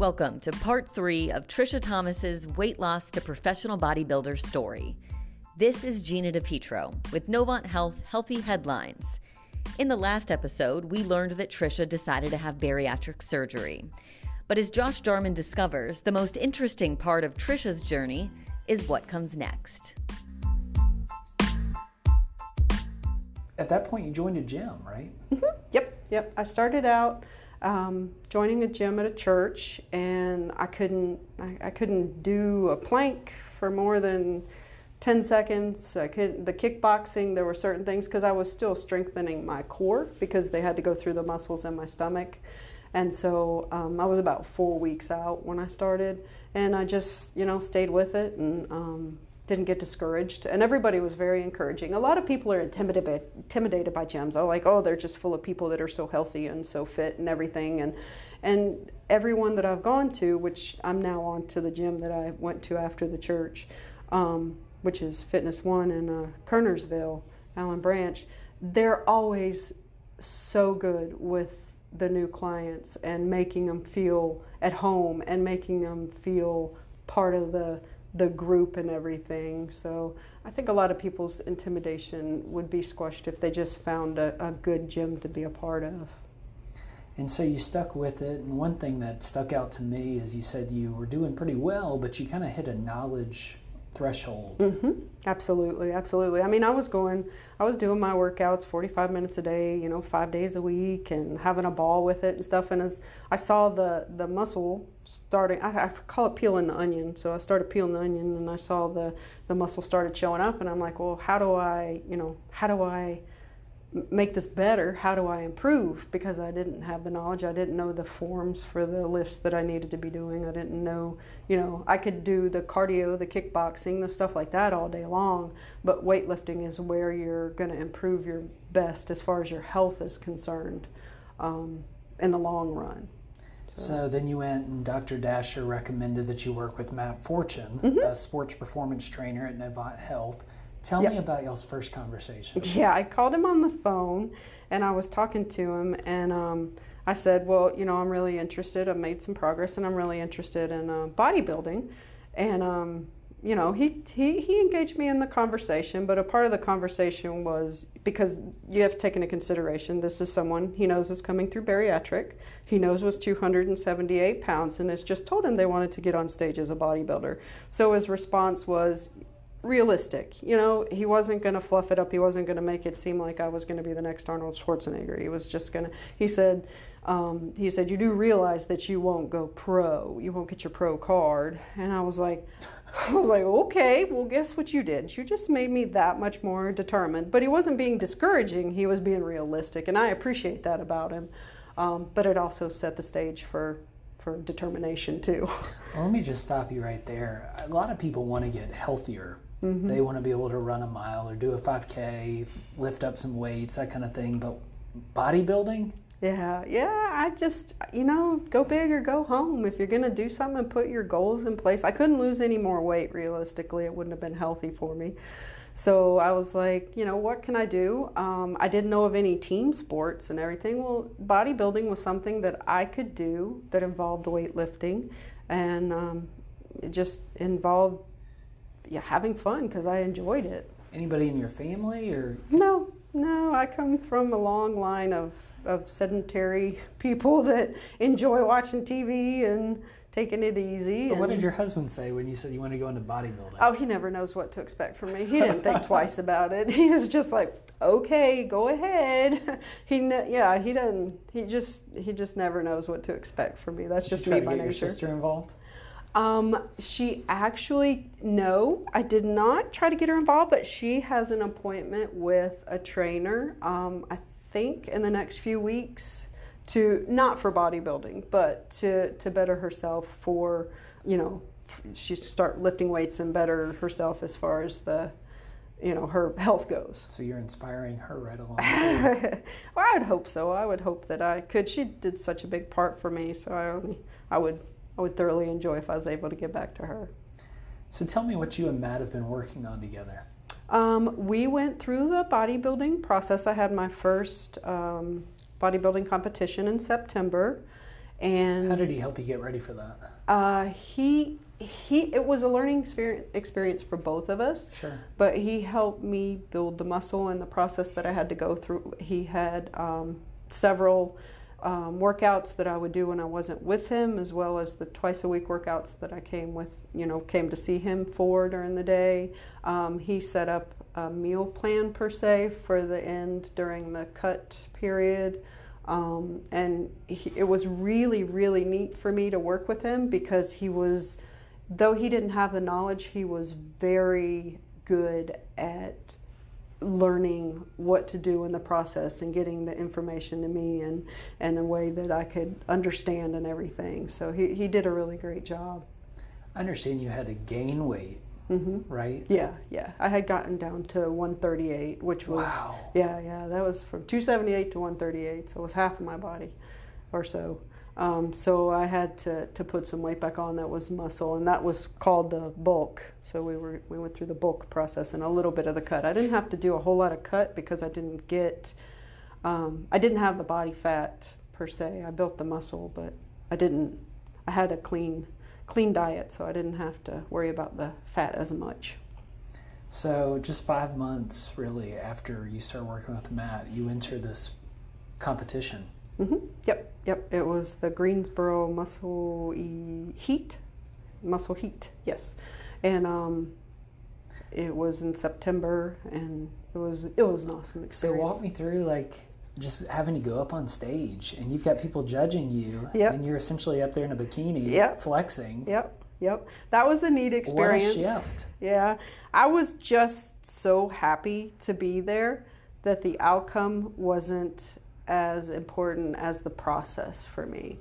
Welcome to part three of Trisha Thomas's weight loss to professional bodybuilder story. This is Gina DePietro with Novant Health Healthy Headlines. In the last episode, we learned that Trisha decided to have bariatric surgery. But as Josh Jarman discovers, the most interesting part of Trisha's journey is what comes next. At that point, you joined a gym, right? Mm-hmm. Yep, yep. I started out um, joining a gym at a church, and I couldn't, I, I couldn't do a plank for more than 10 seconds. I could the kickboxing. There were certain things because I was still strengthening my core because they had to go through the muscles in my stomach, and so um, I was about four weeks out when I started, and I just you know stayed with it and. Um, didn't get discouraged and everybody was very encouraging. A lot of people are intimidated by, intimidated by gyms. Oh like oh they're just full of people that are so healthy and so fit and everything and and everyone that i've gone to which i'm now on to the gym that i went to after the church um, which is fitness one in uh, kernersville allen branch they're always so good with the new clients and making them feel at home and making them feel part of the the group and everything. So I think a lot of people's intimidation would be squashed if they just found a, a good gym to be a part of. And so you stuck with it. And one thing that stuck out to me is you said you were doing pretty well, but you kind of hit a knowledge threshold. Mm-hmm. Absolutely, absolutely. I mean, I was going, I was doing my workouts 45 minutes a day, you know, five days a week, and having a ball with it and stuff. And as I saw the the muscle starting, I, I call it peeling the onion. So I started peeling the onion, and I saw the the muscle started showing up, and I'm like, well, how do I, you know, how do I make this better? How do I improve? Because I didn't have the knowledge. I didn't know the forms for the lifts that I needed to be doing. I didn't know, you know, I could do the cardio, the kickboxing, the stuff like that all day long, but weightlifting is where you're going to improve your best as far as your health is concerned um, in the long run. So. so. then you went and Dr. Dasher recommended that you work with Matt Fortune, mm-hmm. a sports performance trainer at Novant Health. Tell yep. me about y'all's first conversation. Yeah, I called him on the phone and I was talking to him and um, I said, Well, you know, I'm really interested. I've made some progress and I'm really interested in uh, bodybuilding. And, um, you know, he, he, he engaged me in the conversation, but a part of the conversation was because you have to take into consideration this is someone he knows is coming through bariatric. He knows was 278 pounds and has just told him they wanted to get on stage as a bodybuilder. So his response was, realistic. You know, he wasn't going to fluff it up. He wasn't going to make it seem like I was going to be the next Arnold Schwarzenegger. He was just going to. He said, um, he said, you do realize that you won't go pro. You won't get your pro card. And I was like, I was like, okay, well, guess what you did? You just made me that much more determined. But he wasn't being discouraging. He was being realistic, and I appreciate that about him. Um, but it also set the stage for for determination too. Well, let me just stop you right there. A lot of people want to get healthier Mm-hmm. They want to be able to run a mile or do a 5K, lift up some weights, that kind of thing. But bodybuilding? Yeah, yeah. I just, you know, go big or go home. If you're going to do something, put your goals in place. I couldn't lose any more weight realistically. It wouldn't have been healthy for me. So I was like, you know, what can I do? Um, I didn't know of any team sports and everything. Well, bodybuilding was something that I could do that involved weightlifting and um, it just involved yeah, having fun because I enjoyed it. Anybody in your family or? No, no. I come from a long line of of sedentary people that enjoy watching TV and taking it easy. But what did your husband say when you said you want to go into bodybuilding? Oh, he never knows what to expect from me. He didn't think twice about it. He was just like, "Okay, go ahead." he, yeah, he doesn't. He just, he just never knows what to expect from me. That's Did just me by nature. Your sister involved? Um, she actually, no, I did not try to get her involved, but she has an appointment with a trainer, um, I think in the next few weeks to, not for bodybuilding, but to, to better herself for, you know, she start lifting weights and better herself as far as the, you know, her health goes. So you're inspiring her right along. well, I would hope so. I would hope that I could. She did such a big part for me, so I only, I would I would thoroughly enjoy if I was able to get back to her. So tell me what you and Matt have been working on together. Um, we went through the bodybuilding process. I had my first um, bodybuilding competition in September, And How did he help you get ready for that? uh, he he it was a learning experience experience for both of us. Sure. but he helped me build the muscle and the process that I had to go through. He had um, several um, workouts that I would do when I wasn't with him, as well as the twice a week workouts that I came with, you know, came to see him for during the day. Um, he set up a meal plan per se for the end during the cut period. Um, and he, it was really, really neat for me to work with him because he was, though he didn't have the knowledge, he was very good at learning what to do in the process and getting the information to me and in a way that I could understand and everything. So he, he did a really great job. I understand you had to gain weight, hmm right? Yeah, yeah. I had gotten down to 138, which was Wow. yeah, yeah. That was from 278 to 138, so it was half of my body, or so. Um, so I had to, to put some weight back on that was muscle, and that was called the bulk. So we were we went through the bulk process and a little bit of the cut. I didn't have to do a whole lot of cut because I didn't get um, I didn't have the body fat per se. I built the muscle, but I didn't. I had a clean clean diet, so I didn't have to worry about the fat as much. So, just five months really after you start working with Matt, you enter this competition. hmm Yep, yep. It was the Greensboro Muscle e- Heat, Muscle Heat. Yes, and um, it was in September, and it was it was an awesome experience. So, walk me through like just having to go up on stage and you've got people judging you, Yep. and you're essentially up there in a bikini Yep. flexing. Yep, yep. That was a neat experience. What a shift. Yeah, I was just so happy to be there that the outcome wasn't as important as the process for me.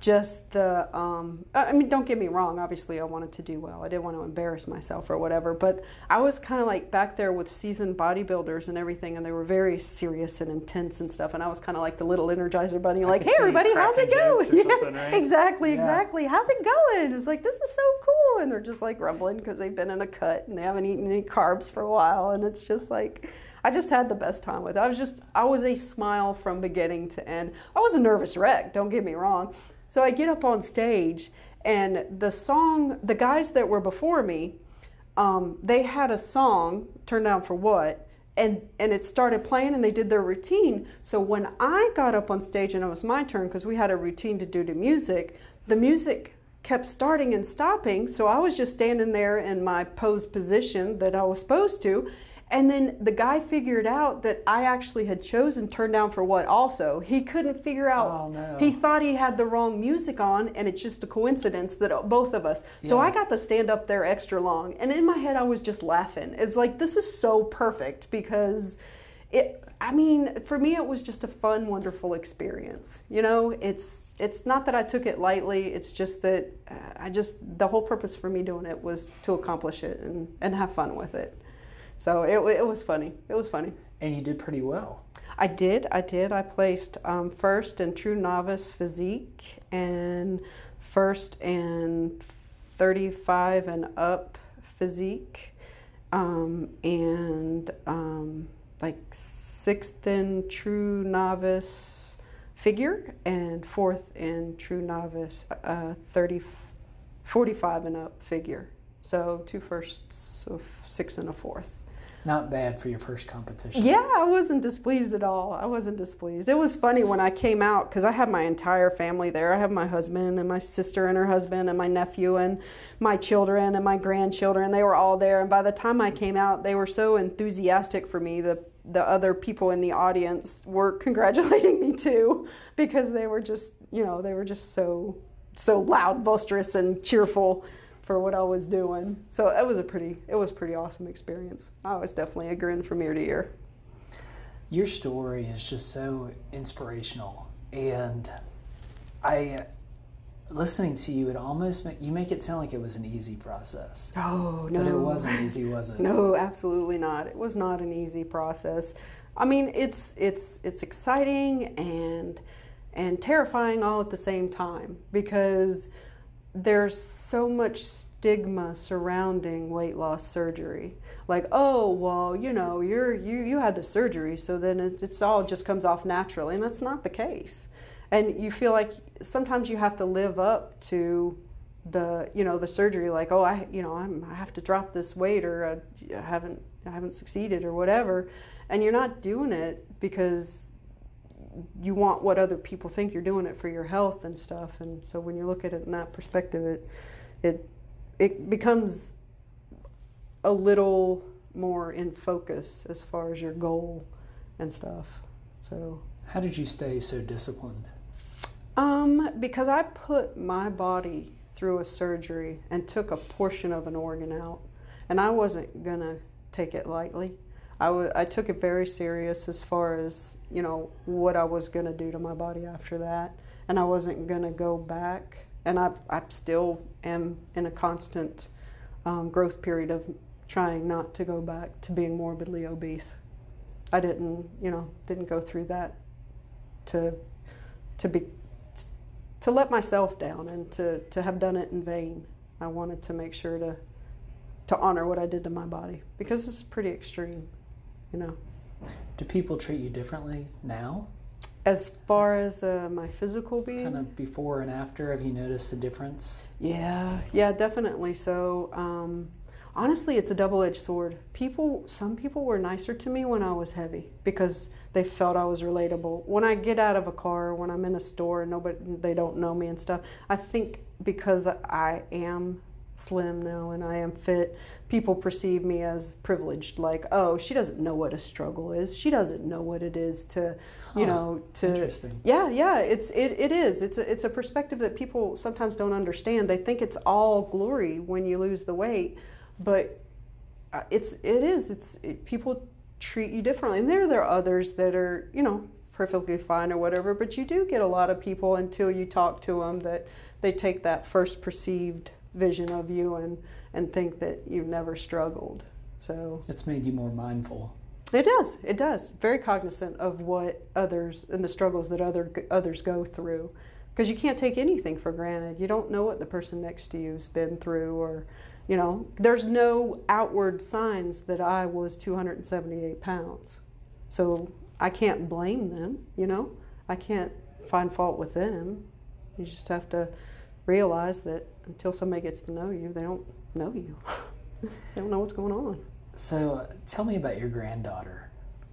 Just the, um, I mean, don't get me wrong. Obviously, I wanted to do well. I didn't want to embarrass myself or whatever. But I was kind of like back there with seasoned bodybuilders and everything, and they were very serious and intense and stuff. And I was kind of like the little Energizer bunny, like, "Hey, everybody, how's it going?" Yes, right? exactly, Yeah. exactly. How's it going? It's like this is so cool, and they're just like grumbling because they've been in a cut and they haven't eaten any carbs for a while, and it's just like. I just had the best time with it. I was just, I was a smile from beginning to end. I was a nervous wreck, don't get me wrong. So I get up on stage, and the song, the guys that were before me, um, they had a song, Turn Down for What, and, and it started playing and they did their routine. So when I got up on stage and it was my turn, because we had a routine to do to music, the music kept starting and stopping. So I was just standing there in my pose position that I was supposed to. And then the guy figured out that I actually had chosen Turn Down for What also. He couldn't figure out. Oh, no. He thought he had the wrong music on, and it's just a coincidence that both of us. So I got to stand up there extra long, and in my head I was just laughing. It's like this is so perfect because it. I mean, for me it was just a fun, wonderful experience. You know, it's it's not that I took it lightly. It's just that uh, I just the whole purpose for me doing it was to accomplish it and and have fun with it. So it it was funny. It was funny. And you did pretty well. I did. I did. I placed um, first in true novice physique and first in 35 and up physique, um, and um, like sixth in true novice figure, and fourth in true novice uh, 30, 45 and up figure. So two firsts, so six and a fourth. Not bad for your first competition. Yeah, I wasn't displeased at all. I wasn't displeased. It was funny when I came out because I had my entire family there. I have my husband and my sister and her husband and my nephew and my children and my grandchildren. They were all there. And by the time I came out, they were so enthusiastic for me. The the other people in the audience were congratulating me too because they were just, you know, they were just so so loud, boisterous, and cheerful for what I was doing. So it was a pretty it was pretty awesome experience. I was definitely a grin from ear to ear. Your story is just so inspirational, and I, listening to you, it almost you make it sound like it was an easy process, Oh no. but it wasn't easy, was it? No, absolutely not. It was not an easy process. I mean, it's it's it's exciting and and terrifying all at the same time because there's so much stigma surrounding weight loss surgery. Like, oh, well, you know, you're you you had the surgery, so then it, it's all just comes off naturally, and that's not the case. and you feel like sometimes you have to live up to the you know the surgery like oh i you know I'm, i have to drop this weight or I haven't i haven't succeeded or whatever and you're not doing it because you want what other people think you're doing it for your health and stuff. And so when you look at it in that perspective it it it becomes a little more in focus as far as your goal and stuff. So. How did you stay so disciplined? Um because i put my body through a surgery and took a portion of an organ out and i wasn't going to take it lightly I, w- I took it very serious as far as you know what I was going to do to my body after that, and I wasn't going to go back. And I, I still am in a constant um, growth period of trying not to go back to being morbidly obese. I didn't, you know, didn't go through that to to be to let myself down and to, to have done it in vain. I wanted to make sure to to honor what I did to my body because it's pretty extreme you know. Do people treat you differently now? As far as uh, my physical being? Kind of before and after, have you noticed a difference? Yeah, yeah, definitely. So, um, honestly, it's a double edged sword. People, some people were nicer to me when I was heavy because they felt I was relatable. When I get out of a car, when I'm in a store and nobody, they don't know me and stuff, I think because I am slim now and I am fit, people perceive me as privileged. Like, oh, she doesn't know what a struggle is. She doesn't know what it is to, you know, to. Interesting. Yeah, yeah. It's it, it is. It's a it's a perspective that people sometimes don't understand. They think it's all glory when you lose the weight, but uh, it's it is. It's it, people treat you differently, and there there are others that are you know perfectly fine or whatever. But you do get a lot of people until you talk to them that they take that first perceived vision of you and and think that you've never struggled. So it's made you more mindful. It does. It does. Very cognizant of what others and the struggles that other others go through, because you can't take anything for granted. You don't know what the person next to you's been through, or you know, there's no outward signs that I was 278 pounds, so I can't blame them. You know, I can't find fault with them. You just have to realize that until somebody gets to know you, they don't know you. they don't know what's going on. So, uh, tell me about your granddaughter.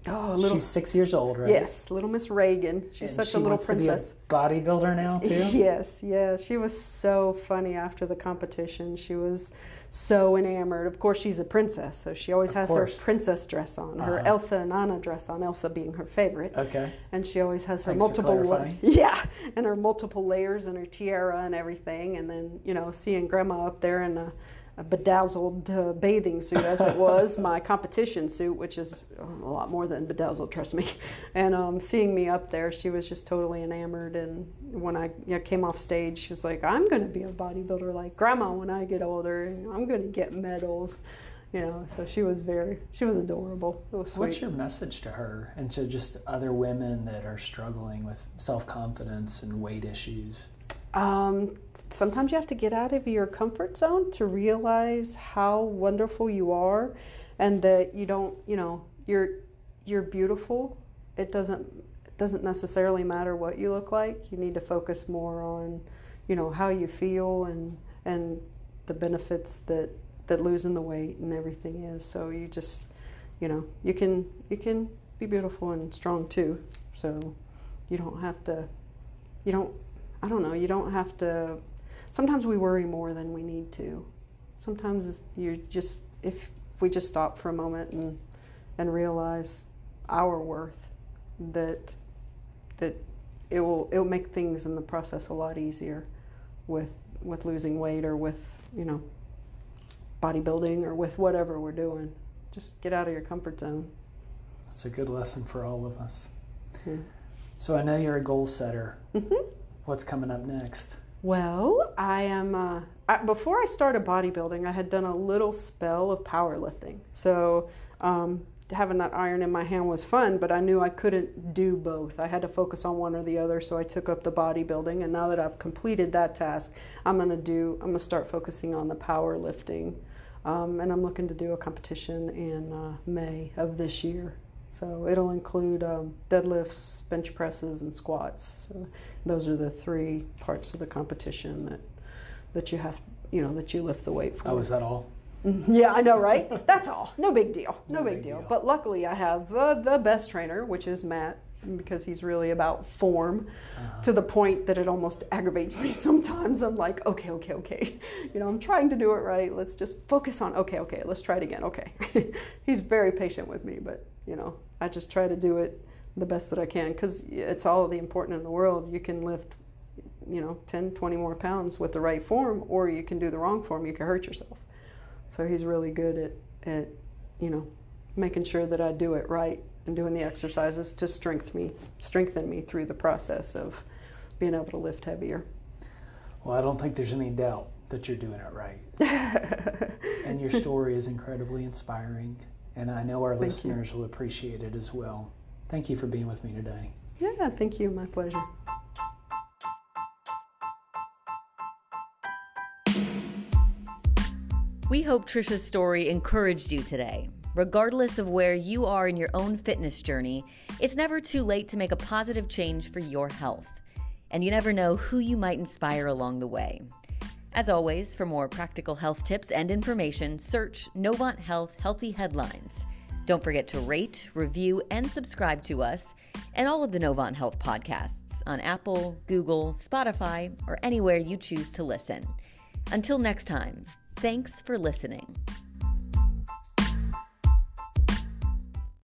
Oh, a little, she's six years old, right? Yes, little Miss Reagan. She's and such she a little wants princess. To be a bodybuilder now too. yes, yes. She was so funny after the competition. She was so enamored. Of course, she's a princess, so she always of has course. her princess dress on, her uh-huh. Elsa and Anna dress on. Elsa being her favorite. Okay. And she always has her Thanks multiple, la- yeah, and her multiple layers and her tiara and everything. And then you know, seeing Grandma up there in a bedazzled uh, bathing suit as it was my competition suit, which is a lot more than bedazzled, trust me. And um, seeing me up there, she was just totally enamored. And when I you know, came off stage, she was like, "I'm going to be a bodybuilder like Grandma when I get older. And I'm going to get medals." You know, so she was very, she was adorable. It was. What's your message to her and to just other women that are struggling with self confidence and weight issues? Um, sometimes you have to get out of your comfort zone to realize how wonderful you are and that you don't you know you're you're beautiful. It doesn't it doesn't necessarily matter what you look like. You need to focus more on you know how you feel and and the benefits that that losing the weight and everything is. So you just you know you can you can be beautiful and strong too. So you don't have to you don't I don't know you don't have to sometimes we worry more than we need to. Sometimes you just if we just stop for a moment and and realize our worth that that it will it will make things in the process a lot easier with with losing weight or with you know bodybuilding or with whatever we're doing just get out of your comfort zone that's a good lesson for all of us yeah. so i know you're a goal setter mm-hmm. what's coming up next well, I am. Uh, I, before I started bodybuilding, I had done a little spell of powerlifting. So um, having that iron in my hand was fun, but I knew I couldn't do both. I had to focus on one or the other. So I took up the bodybuilding, and now that I've completed that task, I'm gonna do. I'm gonna start focusing on the powerlifting, um, and I'm looking to do a competition in uh, May of this year. So it'll include um, deadlifts, bench presses, and squats. So those are the three parts of the competition that that you have, you know, that you lift the weight for. Oh, is that all? Yeah, I know, right? That's all. No big deal. No, No big, big deal. deal. But luckily, I have uh, the best trainer, which is Matt, because he's really about form to the point that it almost aggravates me sometimes. I'm like, okay, okay, okay. You know, I'm trying to do it right. Let's just focus on, okay, okay, let's try it again. Okay. he's very patient with me, but, you know, I just try to do it the best that I can because it's all the important in the world. You can lift, you know, 10, 20 more pounds with the right form, or you can do the wrong form. You can hurt yourself. So he's really good at, at you know, making sure that I do it right and doing the exercises to strengthen me, strengthen me through the process of being able to lift heavier. Well, I don't think there's any doubt that you're doing it right. and your story is incredibly inspiring. And I know our Thank you. listeners will appreciate it as well. Thank you for being with me today. Yeah, thank you. My pleasure. We hope Trisha's story encouraged you today. Regardless of where you are in your own fitness journey, it's never too late to make a positive change for your health. And you never know who you might inspire along the way. As always, for more practical health tips and information, search Novant Health Healthy Headlines. Don't forget to rate, review, and subscribe to us and all of the Novant Health podcasts on Apple, Google, Spotify, or anywhere you choose to listen. Until next time, thanks for listening.